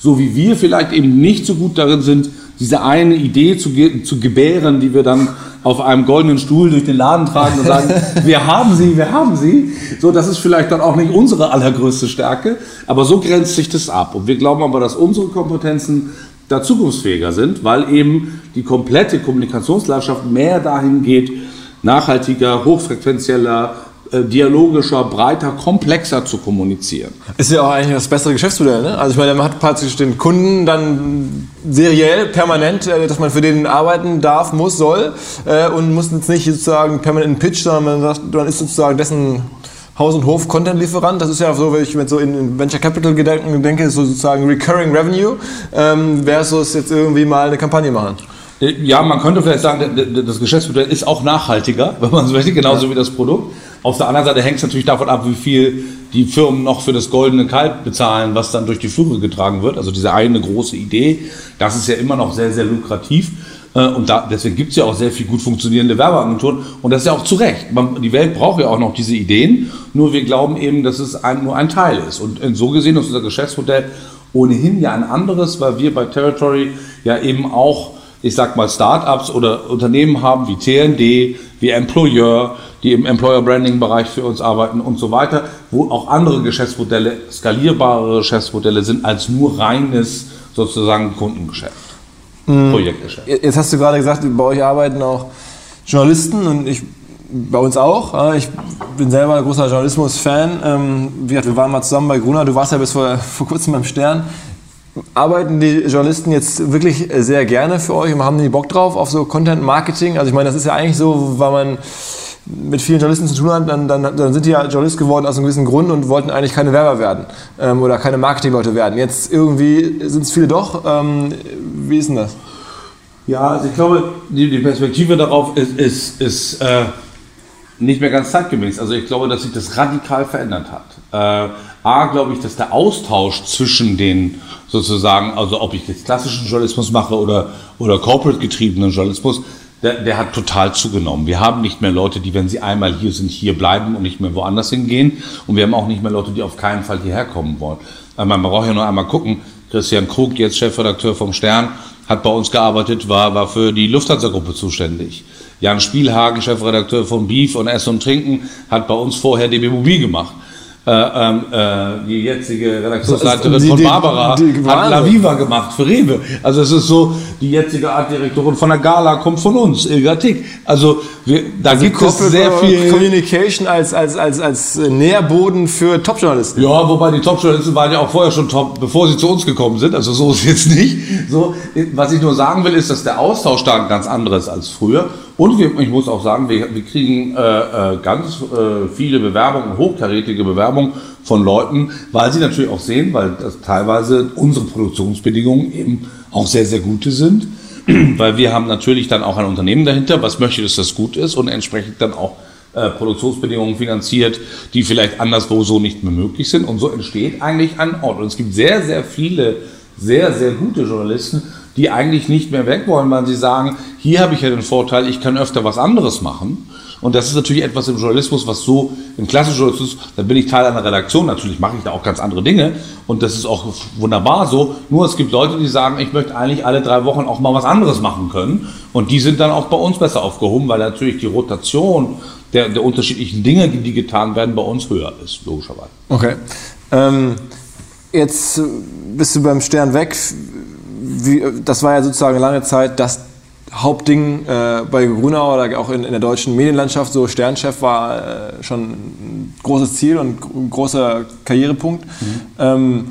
So wie wir vielleicht eben nicht so gut darin sind, diese eine Idee zu, zu gebären, die wir dann auf einem goldenen Stuhl durch den Laden tragen und sagen, wir haben sie, wir haben sie. So, das ist vielleicht dann auch nicht unsere allergrößte Stärke, aber so grenzt sich das ab. Und wir glauben aber, dass unsere Kompetenzen da zukunftsfähiger sind, weil eben die komplette Kommunikationslandschaft mehr dahin geht, nachhaltiger, hochfrequenzieller, dialogischer, breiter, komplexer zu kommunizieren. Ist ja auch eigentlich das bessere Geschäftsmodell. Ne? Also ich meine, man hat praktisch den Kunden dann seriell, permanent, äh, dass man für den arbeiten darf, muss, soll äh, und muss jetzt nicht sozusagen permanent Pitch, sondern man, sagt, man ist sozusagen dessen Haus- und Hof-Content-Lieferant. Das ist ja so, wenn ich mit so in Venture Capital-Gedanken denke, so sozusagen Recurring Revenue ähm, versus jetzt irgendwie mal eine Kampagne machen. Ja, man könnte vielleicht sagen, das Geschäftsmodell ist auch nachhaltiger, wenn man so möchte, genauso ja. wie das Produkt. Auf der anderen Seite hängt es natürlich davon ab, wie viel die Firmen noch für das goldene Kalb bezahlen, was dann durch die Flure getragen wird. Also diese eine große Idee, das ist ja immer noch sehr, sehr lukrativ. Äh, und da, deswegen gibt es ja auch sehr viel gut funktionierende Werbeagenturen. Und das ist ja auch zu Recht. Man, die Welt braucht ja auch noch diese Ideen. Nur wir glauben eben, dass es ein, nur ein Teil ist. Und so gesehen ist unser Geschäftsmodell ohnehin ja ein anderes, weil wir bei Territory ja eben auch, ich sag mal, Startups oder Unternehmen haben wie TND, wie Employer, die im Employer Branding Bereich für uns arbeiten und so weiter, wo auch andere Geschäftsmodelle, skalierbare Geschäftsmodelle sind als nur reines sozusagen Kundengeschäft, mhm. Projektgeschäft. Jetzt hast du gerade gesagt, bei euch arbeiten auch Journalisten und ich bei uns auch. Ich bin selber ein großer Journalismus-Fan. Ähm, wir waren mal zusammen bei Gruner. Du warst ja bis vor, vor kurzem beim Stern. Arbeiten die Journalisten jetzt wirklich sehr gerne für euch und haben die Bock drauf auf so Content Marketing? Also ich meine, das ist ja eigentlich so, weil man mit vielen Journalisten zu tun hat, dann, dann, dann sind die ja Journalist geworden aus einem gewissen Grund und wollten eigentlich keine Werber werden ähm, oder keine Marketingleute werden. Jetzt irgendwie sind es viele doch. Ähm, wie ist denn das? Ja, also ich glaube, die, die Perspektive darauf ist, ist, ist äh, nicht mehr ganz zeitgemäß. Also ich glaube, dass sich das radikal verändert hat. Äh, A, glaube ich, dass der Austausch zwischen den sozusagen, also ob ich jetzt klassischen Journalismus mache oder, oder corporate getriebenen Journalismus, der, der hat total zugenommen. Wir haben nicht mehr Leute, die, wenn sie einmal hier sind, hier bleiben und nicht mehr woanders hingehen. Und wir haben auch nicht mehr Leute, die auf keinen Fall hierher kommen wollen. Aber man braucht ja nur einmal gucken. Christian Krug, jetzt Chefredakteur vom Stern, hat bei uns gearbeitet, war, war für die Lufthansa-Gruppe zuständig. Jan Spielhagen, Chefredakteur von Beef und Essen und Trinken, hat bei uns vorher DB Mobil gemacht. Äh, ähm, äh, die jetzige Redaktionsleiterin die, von Barbara die, die, hat La Viva gemacht für Rewe. Also es ist so, die jetzige Artdirektorin von der Gala kommt von uns, Ilga Tick. Also wir, da also gibt es sehr viel... Communication als, als, als, als Nährboden für Top-Journalisten. Ja, wobei die Top-Journalisten waren ja auch vorher schon top, bevor sie zu uns gekommen sind. Also so ist es jetzt nicht. So, was ich nur sagen will, ist, dass der Austausch da ganz anderes als früher. Und wir, ich muss auch sagen, wir, wir kriegen äh, äh, ganz äh, viele Bewerbungen, hochkarätige Bewerbungen von Leuten, weil sie natürlich auch sehen, weil teilweise unsere Produktionsbedingungen eben auch sehr, sehr gute sind. weil wir haben natürlich dann auch ein Unternehmen dahinter, was möchte, dass das gut ist und entsprechend dann auch äh, Produktionsbedingungen finanziert, die vielleicht anderswo so nicht mehr möglich sind. Und so entsteht eigentlich ein Ort. Und es gibt sehr, sehr viele sehr, sehr gute Journalisten, die eigentlich nicht mehr weg wollen, weil sie sagen, hier habe ich ja den Vorteil, ich kann öfter was anderes machen. Und das ist natürlich etwas im Journalismus, was so im klassischen Journalismus, da bin ich Teil einer Redaktion, natürlich mache ich da auch ganz andere Dinge und das ist auch wunderbar so. Nur es gibt Leute, die sagen, ich möchte eigentlich alle drei Wochen auch mal was anderes machen können und die sind dann auch bei uns besser aufgehoben, weil natürlich die Rotation der, der unterschiedlichen Dinge, die, getan werden, bei uns höher ist, logischerweise. Okay. Ähm, jetzt bist du beim Stern weg wie, das war ja sozusagen lange Zeit das Hauptding äh, bei Grunau oder auch in, in, der deutschen Medienlandschaft. So Sternchef war äh, schon ein großes Ziel und ein großer Karrierepunkt. Mhm. Ähm,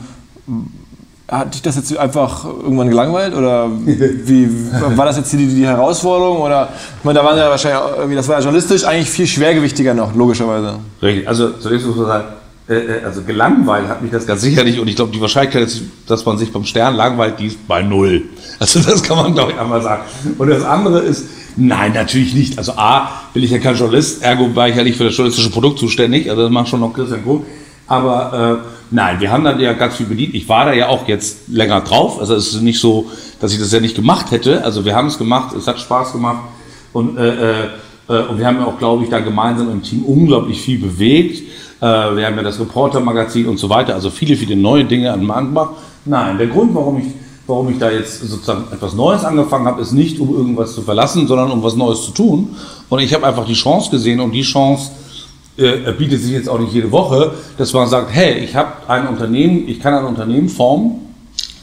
hat dich das jetzt einfach irgendwann gelangweilt oder wie war das jetzt die, die Herausforderung oder ich meine, da waren ja wahrscheinlich das war ja journalistisch eigentlich viel schwergewichtiger noch logischerweise. Richtig. Also zunächst muss man sagen, äh, äh, also gelangweilt hat mich das ganz sicher nicht und ich glaube, die Wahrscheinlichkeit, dass man sich beim Stern langweilt, die ist bei null. Also das kann man glaube ich einmal sagen. Und das andere ist, nein, natürlich nicht. Also A, bin ich ja kein Journalist, ergo war ich ja nicht für das journalistische Produkt zuständig, also das macht schon noch Christian Krug. Aber äh, nein, wir haben dann ja ganz viel bedient. Ich war da ja auch jetzt länger drauf. Also es ist nicht so, dass ich das ja nicht gemacht hätte. Also wir haben es gemacht, es hat Spaß gemacht und, äh, äh, äh und wir haben ja auch, glaube ich, da gemeinsam im Team unglaublich viel bewegt. Äh, wir haben ja das Reporter-Magazin und so weiter, also viele, viele neue Dinge an den Markt gemacht. Nein, der Grund, warum ich, warum ich da jetzt sozusagen etwas Neues angefangen habe, ist nicht, um irgendwas zu verlassen, sondern um was Neues zu tun. Und ich habe einfach die Chance gesehen und die Chance äh, bietet sich jetzt auch nicht jede Woche, dass man sagt, hey, ich habe ein Unternehmen, ich kann ein Unternehmen formen,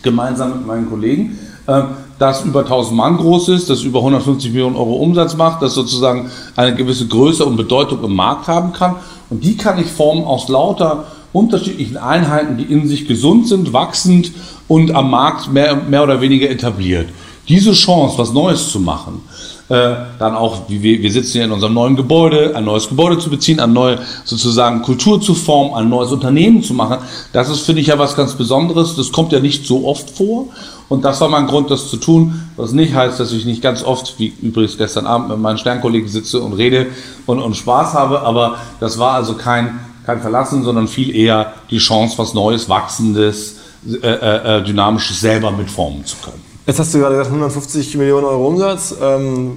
gemeinsam mit meinen Kollegen, äh, das über 1000 Mann groß ist, das über 150 Millionen Euro Umsatz macht, das sozusagen eine gewisse Größe und Bedeutung im Markt haben kann. Und die kann ich formen aus lauter unterschiedlichen Einheiten, die in sich gesund sind, wachsend und am Markt mehr, mehr oder weniger etabliert. Diese Chance, was Neues zu machen, äh, dann auch, wie wir, wir sitzen hier in unserem neuen Gebäude, ein neues Gebäude zu beziehen, eine neue sozusagen Kultur zu formen, ein neues Unternehmen zu machen, das ist, finde ich, ja was ganz Besonderes. Das kommt ja nicht so oft vor. Und das war mein Grund, das zu tun. Was nicht heißt, dass ich nicht ganz oft, wie übrigens gestern Abend mit meinen Sternkollegen sitze und rede und, und Spaß habe. Aber das war also kein, kein Verlassen, sondern viel eher die Chance, was Neues, Wachsendes, äh, äh, äh Dynamisches selber mitformen zu können. Jetzt hast du gerade gesagt, 150 Millionen Euro Umsatz. Ähm,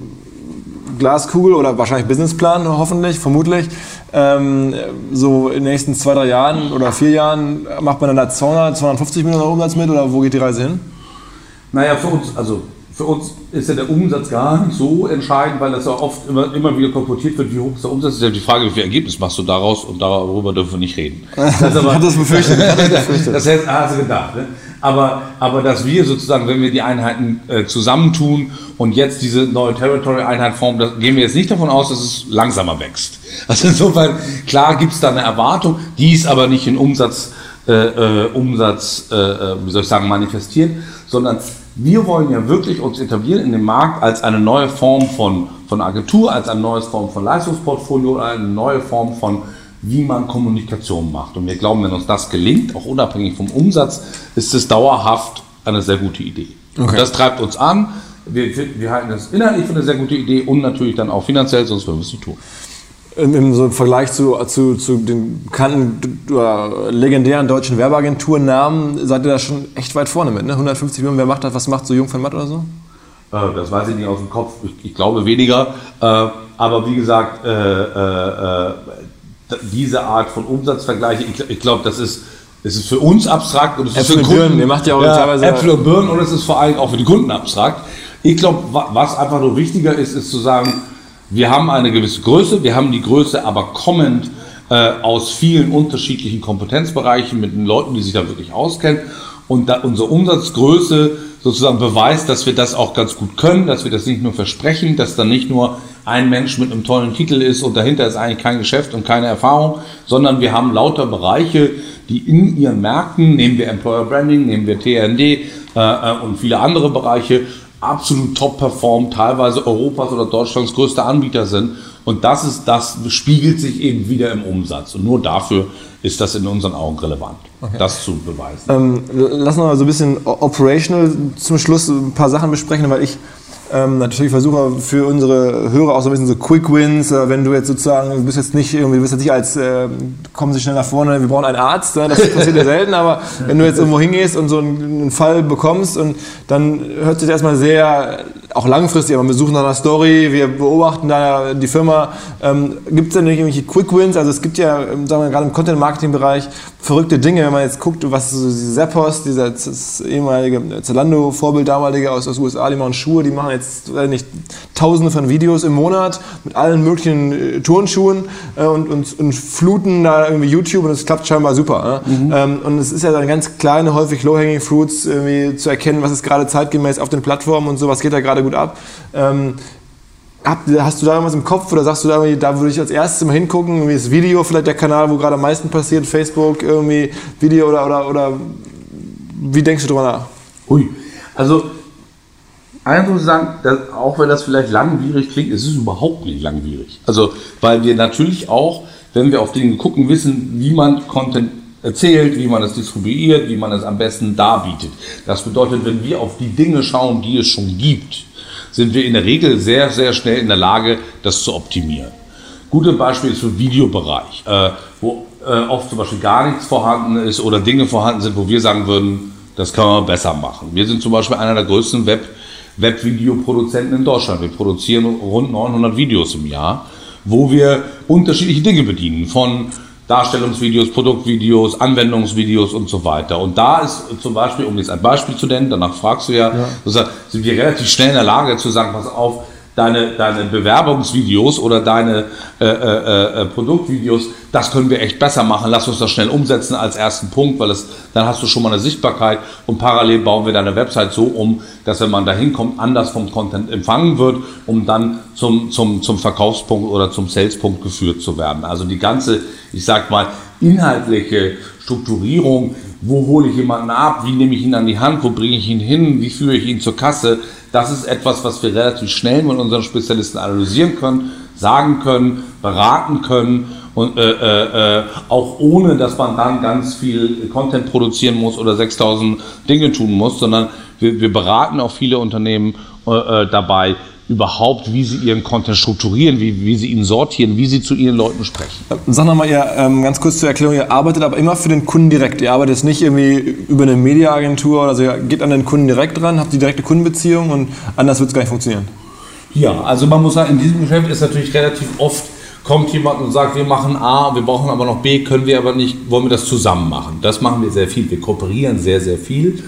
Glaskugel oder wahrscheinlich Businessplan, hoffentlich, vermutlich. Ähm, so in den nächsten zwei, drei Jahren oder vier Jahren macht man dann da 200, 250 Millionen Euro Umsatz mit oder wo geht die Reise hin? Naja, für uns, also für uns ist ja der Umsatz gar nicht so entscheidend, weil das ja oft immer, immer wieder kolportiert wird, wie hoch ist der Umsatz. Das ist ja die Frage, wie viel Ergebnis machst du daraus und darüber dürfen wir nicht reden. Das, ist aber, das befürchtet. das hätte, hast du gedacht. Ne? Aber, aber dass wir sozusagen, wenn wir die Einheiten äh, zusammentun und jetzt diese neue Territory-Einheit formen, da gehen wir jetzt nicht davon aus, dass es langsamer wächst. Also insofern, klar gibt es da eine Erwartung, die ist aber nicht in Umsatz äh, äh, Umsatz, äh, äh, wie soll ich sagen, manifestieren, sondern wir wollen ja wirklich uns etablieren in dem Markt als eine neue Form von, von Agentur, als eine neue Form von Leistungsportfolio, eine neue Form von wie man Kommunikation macht. Und wir glauben, wenn uns das gelingt, auch unabhängig vom Umsatz, ist es dauerhaft eine sehr gute Idee. Okay. Und das treibt uns an. Wir, wir halten das inhaltlich für eine sehr gute Idee und natürlich dann auch finanziell, sonst würden wir es nicht tun. Im, so Vergleich zu, zu, zu den bekannten legendären deutschen Werbeagenturnamen seid ihr da schon echt weit vorne mit, ne? 150 Millionen, wer macht das, was macht so Jung von Matt oder so? Äh, das weiß ich nicht aus dem Kopf, ich, ich glaube weniger. Äh, aber wie gesagt, äh, äh, äh diese Art von Umsatzvergleiche, ich, ich glaube, das ist, es ist für uns abstrakt und es Äpfel ist für Kunden. Ihr macht ja auch ja, teilweise Äpfel und Birnen und es ist vor allem auch für die Kunden abstrakt. Ich glaube, was einfach nur wichtiger ist, ist zu sagen, wir haben eine gewisse Größe, wir haben die Größe aber kommend äh, aus vielen unterschiedlichen Kompetenzbereichen mit den Leuten, die sich da wirklich auskennen. Und da unsere Umsatzgröße sozusagen beweist, dass wir das auch ganz gut können, dass wir das nicht nur versprechen, dass da nicht nur ein Mensch mit einem tollen Titel ist und dahinter ist eigentlich kein Geschäft und keine Erfahrung, sondern wir haben lauter Bereiche, die in ihren Märkten, nehmen wir Employer Branding, nehmen wir TND äh, äh, und viele andere Bereiche, absolut top performen, teilweise Europas oder Deutschlands größter Anbieter sind. Und das ist, das spiegelt sich eben wieder im Umsatz. Und nur dafür ist das in unseren Augen relevant, okay. das zu beweisen. Ähm, lass uns mal so ein bisschen operational zum Schluss ein paar Sachen besprechen, weil ich ähm, natürlich versuche für unsere Hörer auch so ein bisschen so Quick Wins, äh, wenn du jetzt sozusagen, du bist jetzt nicht irgendwie, du bist jetzt nicht als, äh, kommen Sie schnell nach vorne, wir brauchen einen Arzt, ne? das passiert ja selten, aber wenn du jetzt irgendwo hingehst und so einen, einen Fall bekommst und dann hört sich das erstmal sehr auch langfristig, aber wir suchen nach einer Story, wir beobachten da die Firma. Ähm, gibt es denn nicht irgendwelche Quick Wins? Also es gibt ja, ähm, sagen wir gerade im Content-Marketing-Bereich verrückte Dinge, wenn man jetzt guckt, was so Zappos, dieser ehemalige Zalando-Vorbild damalige aus den USA, die machen Schuhe, die machen jetzt äh, nicht tausende von Videos im Monat mit allen möglichen äh, Turnschuhen äh, und, und, und, fluten da irgendwie YouTube und es klappt scheinbar super. Ne? Mhm. Ähm, und es ist ja dann ganz kleine, häufig Low-Hanging Fruits irgendwie zu erkennen, was ist gerade zeitgemäß auf den Plattformen und so, was geht da gerade gut ab. Ähm, hast du da irgendwas im Kopf oder sagst du da, da würde ich als erstes mal hingucken, irgendwie das Video, vielleicht der Kanal, wo gerade am meisten passiert, Facebook, irgendwie Video oder, oder, oder wie denkst du darüber nach? Ui, also eins muss ich sagen, dass, auch wenn das vielleicht langwierig klingt, es ist überhaupt nicht langwierig. Also, weil wir natürlich auch, wenn wir auf Dinge gucken, wissen, wie man Content erzählt, wie man es distribuiert, wie man es am besten darbietet. Das bedeutet, wenn wir auf die Dinge schauen, die es schon gibt, sind wir in der Regel sehr, sehr schnell in der Lage, das zu optimieren. Gutes Beispiel ist für Videobereich, äh, wo äh, oft zum Beispiel gar nichts vorhanden ist oder Dinge vorhanden sind, wo wir sagen würden, das kann man besser machen. Wir sind zum Beispiel einer der größten Web- Webvideoproduzenten in Deutschland. Wir produzieren rund 900 Videos im Jahr, wo wir unterschiedliche Dinge bedienen, von Darstellungsvideos, Produktvideos, Anwendungsvideos und so weiter. Und da ist zum Beispiel, um jetzt ein Beispiel zu nennen, danach fragst du ja, ja. sind wir relativ schnell in der Lage zu sagen, pass auf, deine, deine Bewerbungsvideos oder deine äh, äh, äh, Produktvideos, das können wir echt besser machen. Lass uns das schnell umsetzen als ersten Punkt, weil es, dann hast du schon mal eine Sichtbarkeit und parallel bauen wir deine Website so um, dass wenn man da hinkommt, anders vom Content empfangen wird, um dann zum, zum, zum Verkaufspunkt oder zum Salespunkt geführt zu werden. Also die ganze, ich sag mal, inhaltliche Strukturierung, wo hole ich jemanden ab, wie nehme ich ihn an die Hand, wo bringe ich ihn hin, wie führe ich ihn zur Kasse, das ist etwas, was wir relativ schnell mit unseren Spezialisten analysieren können, sagen können, beraten können und äh, äh, äh auch ohne, dass man dann ganz viel Content produzieren muss oder 6000 Dinge tun muss, sondern wir, wir beraten auch viele Unternehmen äh, äh dabei, überhaupt, wie sie ihren Content strukturieren, wie, wie sie ihn sortieren, wie sie zu ihren Leuten sprechen. Sag nochmal, ihr, ähm, ganz kurz zur Erklärung, ihr arbeitet aber immer für den Kunden direkt. Ihr arbeitet jetzt nicht irgendwie über eine Mediaagentur, also ihr geht an den Kunden direkt ran, habt die direkte Kundenbeziehung und anders wird es gar nicht funktionieren. Ja, also man muss sagen, in diesem Geschäft ist natürlich relativ oft kommt jemand und sagt, wir machen A, wir brauchen aber noch B, können wir aber nicht, wollen wir das zusammen machen. Das machen wir sehr viel. Wir kooperieren sehr, sehr viel.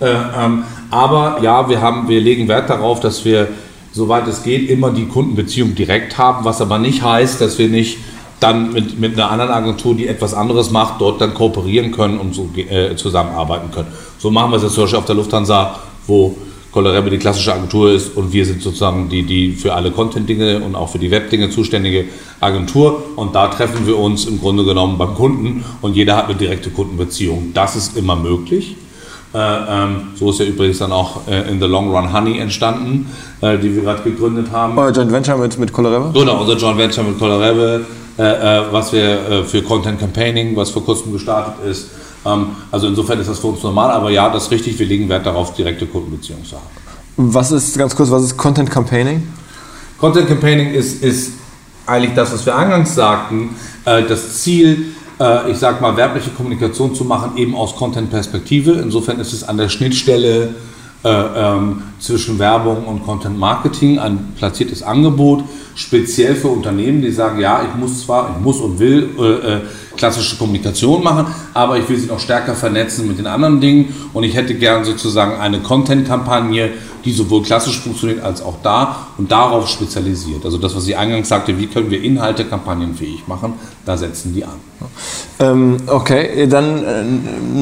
Äh, ähm, aber ja, wir, haben, wir legen Wert darauf, dass wir soweit es geht, immer die Kundenbeziehung direkt haben, was aber nicht heißt, dass wir nicht dann mit, mit einer anderen Agentur, die etwas anderes macht, dort dann kooperieren können und so äh, zusammenarbeiten können. So machen wir es jetzt zum Beispiel auf der Lufthansa, wo Colorebe die klassische Agentur ist und wir sind sozusagen die, die für alle Content-Dinge und auch für die Web-Dinge zuständige Agentur. Und da treffen wir uns im Grunde genommen beim Kunden und jeder hat eine direkte Kundenbeziehung. Das ist immer möglich. Äh, ähm, so ist ja übrigens dann auch äh, in the Long Run Honey entstanden, äh, die wir gerade gegründet haben. Euer Joint Venture mit, mit Colorebe? Genau, unser Joint Venture mit Colorebe, äh, was wir für Content Campaigning, was vor kurzem gestartet ist. Ähm, also insofern ist das für uns normal, aber ja, das ist richtig, wir legen Wert darauf, direkte Kundenbeziehungen zu haben. Was ist, ganz kurz, was ist Content Campaigning? Content Campaigning ist, ist eigentlich das, was wir eingangs sagten, das Ziel, äh, ich sag mal, werbliche Kommunikation zu machen, eben aus Content-Perspektive. Insofern ist es an der Schnittstelle äh, ähm, zwischen Werbung und Content Marketing ein platziertes Angebot, speziell für Unternehmen, die sagen, ja, ich muss zwar, ich muss und will äh, äh klassische Kommunikation machen, aber ich will sie noch stärker vernetzen mit den anderen Dingen und ich hätte gern sozusagen eine Content-Kampagne, die sowohl klassisch funktioniert als auch da und darauf spezialisiert. Also das, was ich eingangs sagte, wie können wir Inhalte kampagnenfähig machen, da setzen die an. Ähm, okay, dann äh,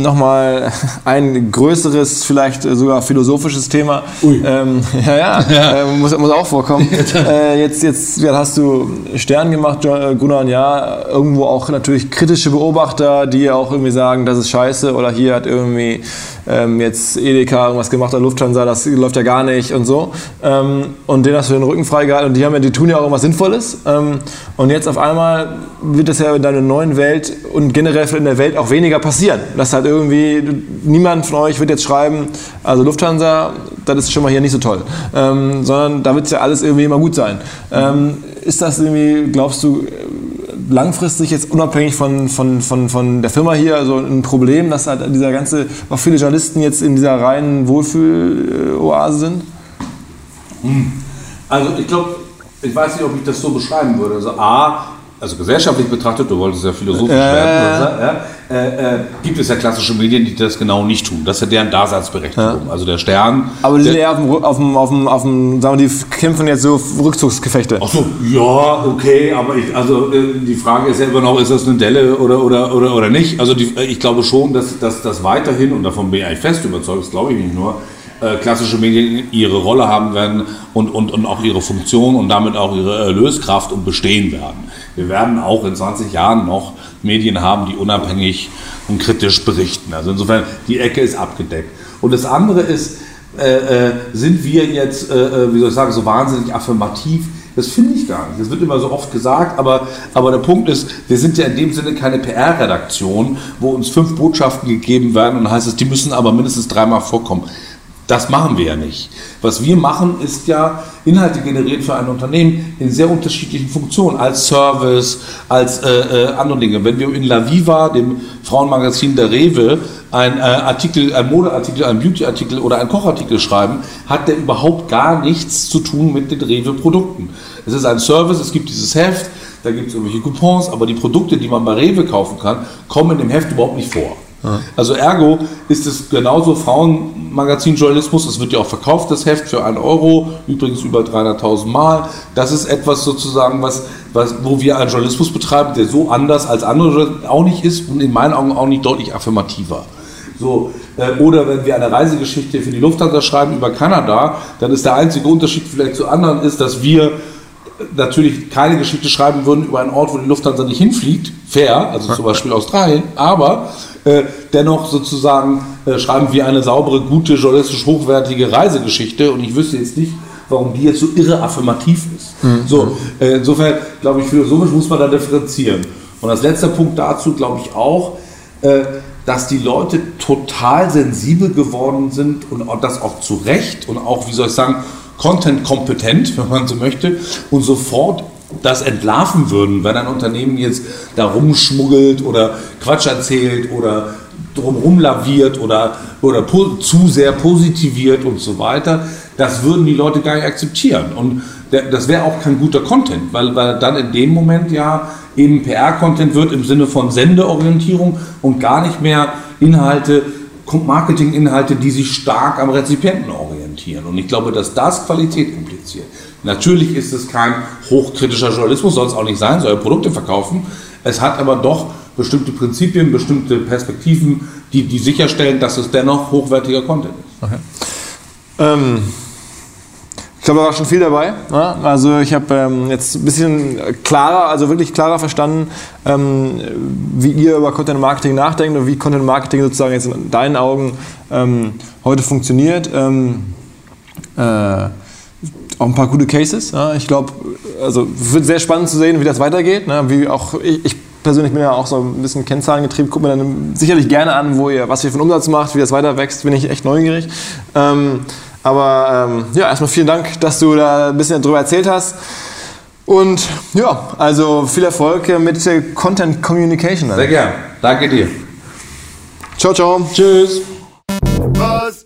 nochmal ein größeres, vielleicht sogar philosophisches Thema. Ui. Ähm, ja, ja, ja. Äh, muss, muss auch vorkommen. äh, jetzt, jetzt hast du Stern gemacht, äh, Gunnar, und ja, irgendwo auch natürlich kritische Beobachter, die auch irgendwie sagen, das ist scheiße oder hier hat irgendwie ähm, jetzt Edeka irgendwas gemacht oder Lufthansa, das läuft ja gar nicht und so. Ähm, und denen hast du den Rücken freigehalten und die, haben ja, die tun ja auch irgendwas Sinnvolles. Ähm, und jetzt auf einmal wird es ja in deiner neuen Welt und generell in der Welt auch weniger passieren. Das halt irgendwie, niemand von euch wird jetzt schreiben, also Lufthansa, das ist schon mal hier nicht so toll. Ähm, sondern da wird es ja alles irgendwie immer gut sein. Ähm, ist das irgendwie, glaubst du, langfristig jetzt unabhängig von, von, von, von der Firma hier also ein Problem, dass halt dieser ganze, auch viele Journalisten jetzt in dieser reinen Wohlfühl-Oase sind? Hm. Also ich glaube, ich weiß nicht, ob ich das so beschreiben würde. Also A, also gesellschaftlich betrachtet, du wolltest ja philosophisch äh, werden, ja, äh, äh, gibt es ja klassische Medien, die das genau nicht tun. Das ist ja deren Daseinsberechtigung. Ja. Also der Stern. Aber die sind eher auf dem, auf dem, auf dem, auf dem, sagen wir, die kämpfen jetzt so Rückzugsgefechte. Ach so, ja, okay, aber ich, also äh, die Frage ist ja immer noch, ist das eine Delle oder, oder, oder, oder nicht? Also die, ich glaube schon, dass, dass das weiterhin, und davon bin ich eigentlich fest überzeugt, das glaube ich nicht nur, äh, klassische Medien ihre Rolle haben werden und, und, und auch ihre Funktion und damit auch ihre Erlöskraft und bestehen werden. Wir werden auch in 20 Jahren noch Medien haben, die unabhängig und kritisch berichten. Also insofern, die Ecke ist abgedeckt. Und das andere ist, äh, äh, sind wir jetzt, äh, äh wie soll ich sagen, so wahnsinnig affirmativ? Das finde ich gar nicht. Das wird immer so oft gesagt, aber, aber der Punkt ist, wir sind ja in dem Sinne keine PR-Redaktion, wo uns fünf Botschaften gegeben werden und heißt es, die müssen aber mindestens dreimal vorkommen. Das machen wir ja nicht. Was wir machen, ist ja Inhalte generieren für ein Unternehmen in sehr unterschiedlichen Funktionen, als Service, als äh, äh, andere Dinge. Wenn wir in La Viva, dem Frauenmagazin der Rewe, ein äh, Artikel, ein Modeartikel, ein Beautyartikel oder ein Kochartikel schreiben, hat der überhaupt gar nichts zu tun mit den Rewe-Produkten. Es ist ein Service, es gibt dieses Heft, da gibt es irgendwelche Coupons, aber die Produkte, die man bei Rewe kaufen kann, kommen in dem Heft überhaupt nicht vor. Also ergo ist es genauso Frauenmagazinjournalismus. Es wird ja auch verkauft, das Heft für einen Euro, übrigens über 300.000 Mal. Das ist etwas sozusagen, was, was, wo wir einen Journalismus betreiben, der so anders als andere auch nicht ist und in meinen Augen auch nicht deutlich affirmativer. So, äh, oder wenn wir eine Reisegeschichte für die Lufthansa schreiben über Kanada, dann ist der einzige Unterschied vielleicht zu anderen ist, dass wir natürlich keine Geschichte schreiben würden über einen Ort, wo die Lufthansa nicht hinfliegt, fair, also zum Beispiel Australien, aber äh, dennoch sozusagen äh, schreiben wir eine saubere, gute, journalistisch hochwertige Reisegeschichte und ich wüsste jetzt nicht, warum die jetzt so irre affirmativ ist. Mhm. So, äh, insofern glaube ich, philosophisch muss man da differenzieren. Und als letzter Punkt dazu glaube ich auch, äh, dass die Leute total sensibel geworden sind und das auch zu Recht und auch, wie soll ich sagen, content-kompetent, wenn man so möchte, und sofort das entlarven würden, wenn ein Unternehmen jetzt da rumschmuggelt oder Quatsch erzählt oder drumherum laviert oder, oder zu sehr positiviert und so weiter, das würden die Leute gar nicht akzeptieren. Und das wäre auch kein guter Content, weil, weil dann in dem Moment ja eben PR-Content wird im Sinne von Sendeorientierung und gar nicht mehr Inhalte, Marketinginhalte, die sich stark am Rezipienten orientieren. Und ich glaube, dass das Qualität impliziert. Natürlich ist es kein hochkritischer Journalismus, soll es auch nicht sein, soll Produkte verkaufen. Es hat aber doch bestimmte Prinzipien, bestimmte Perspektiven, die, die sicherstellen, dass es dennoch hochwertiger Content ist. Okay. Ähm, ich glaube, da war schon viel dabei. Ja? Also ich habe ähm, jetzt ein bisschen klarer, also wirklich klarer verstanden, ähm, wie ihr über Content Marketing nachdenkt und wie Content Marketing sozusagen jetzt in deinen Augen ähm, heute funktioniert. Äh, auch ein paar gute Cases. Ja? Ich glaube, also wird sehr spannend zu sehen, wie das weitergeht. Ne? Wie auch ich, ich persönlich bin ja auch so ein bisschen Kennzahlen getrieben, gucke mir dann sicherlich gerne an, wo ihr, was ihr für einen Umsatz macht, wie das weiter wächst, bin ich echt neugierig. Ähm, aber ähm, ja, erstmal vielen Dank, dass du da ein bisschen darüber erzählt hast. Und ja, also viel Erfolg mit Content Communication. Sehr gern. Danke dir. Ciao, ciao. Tschüss. Was?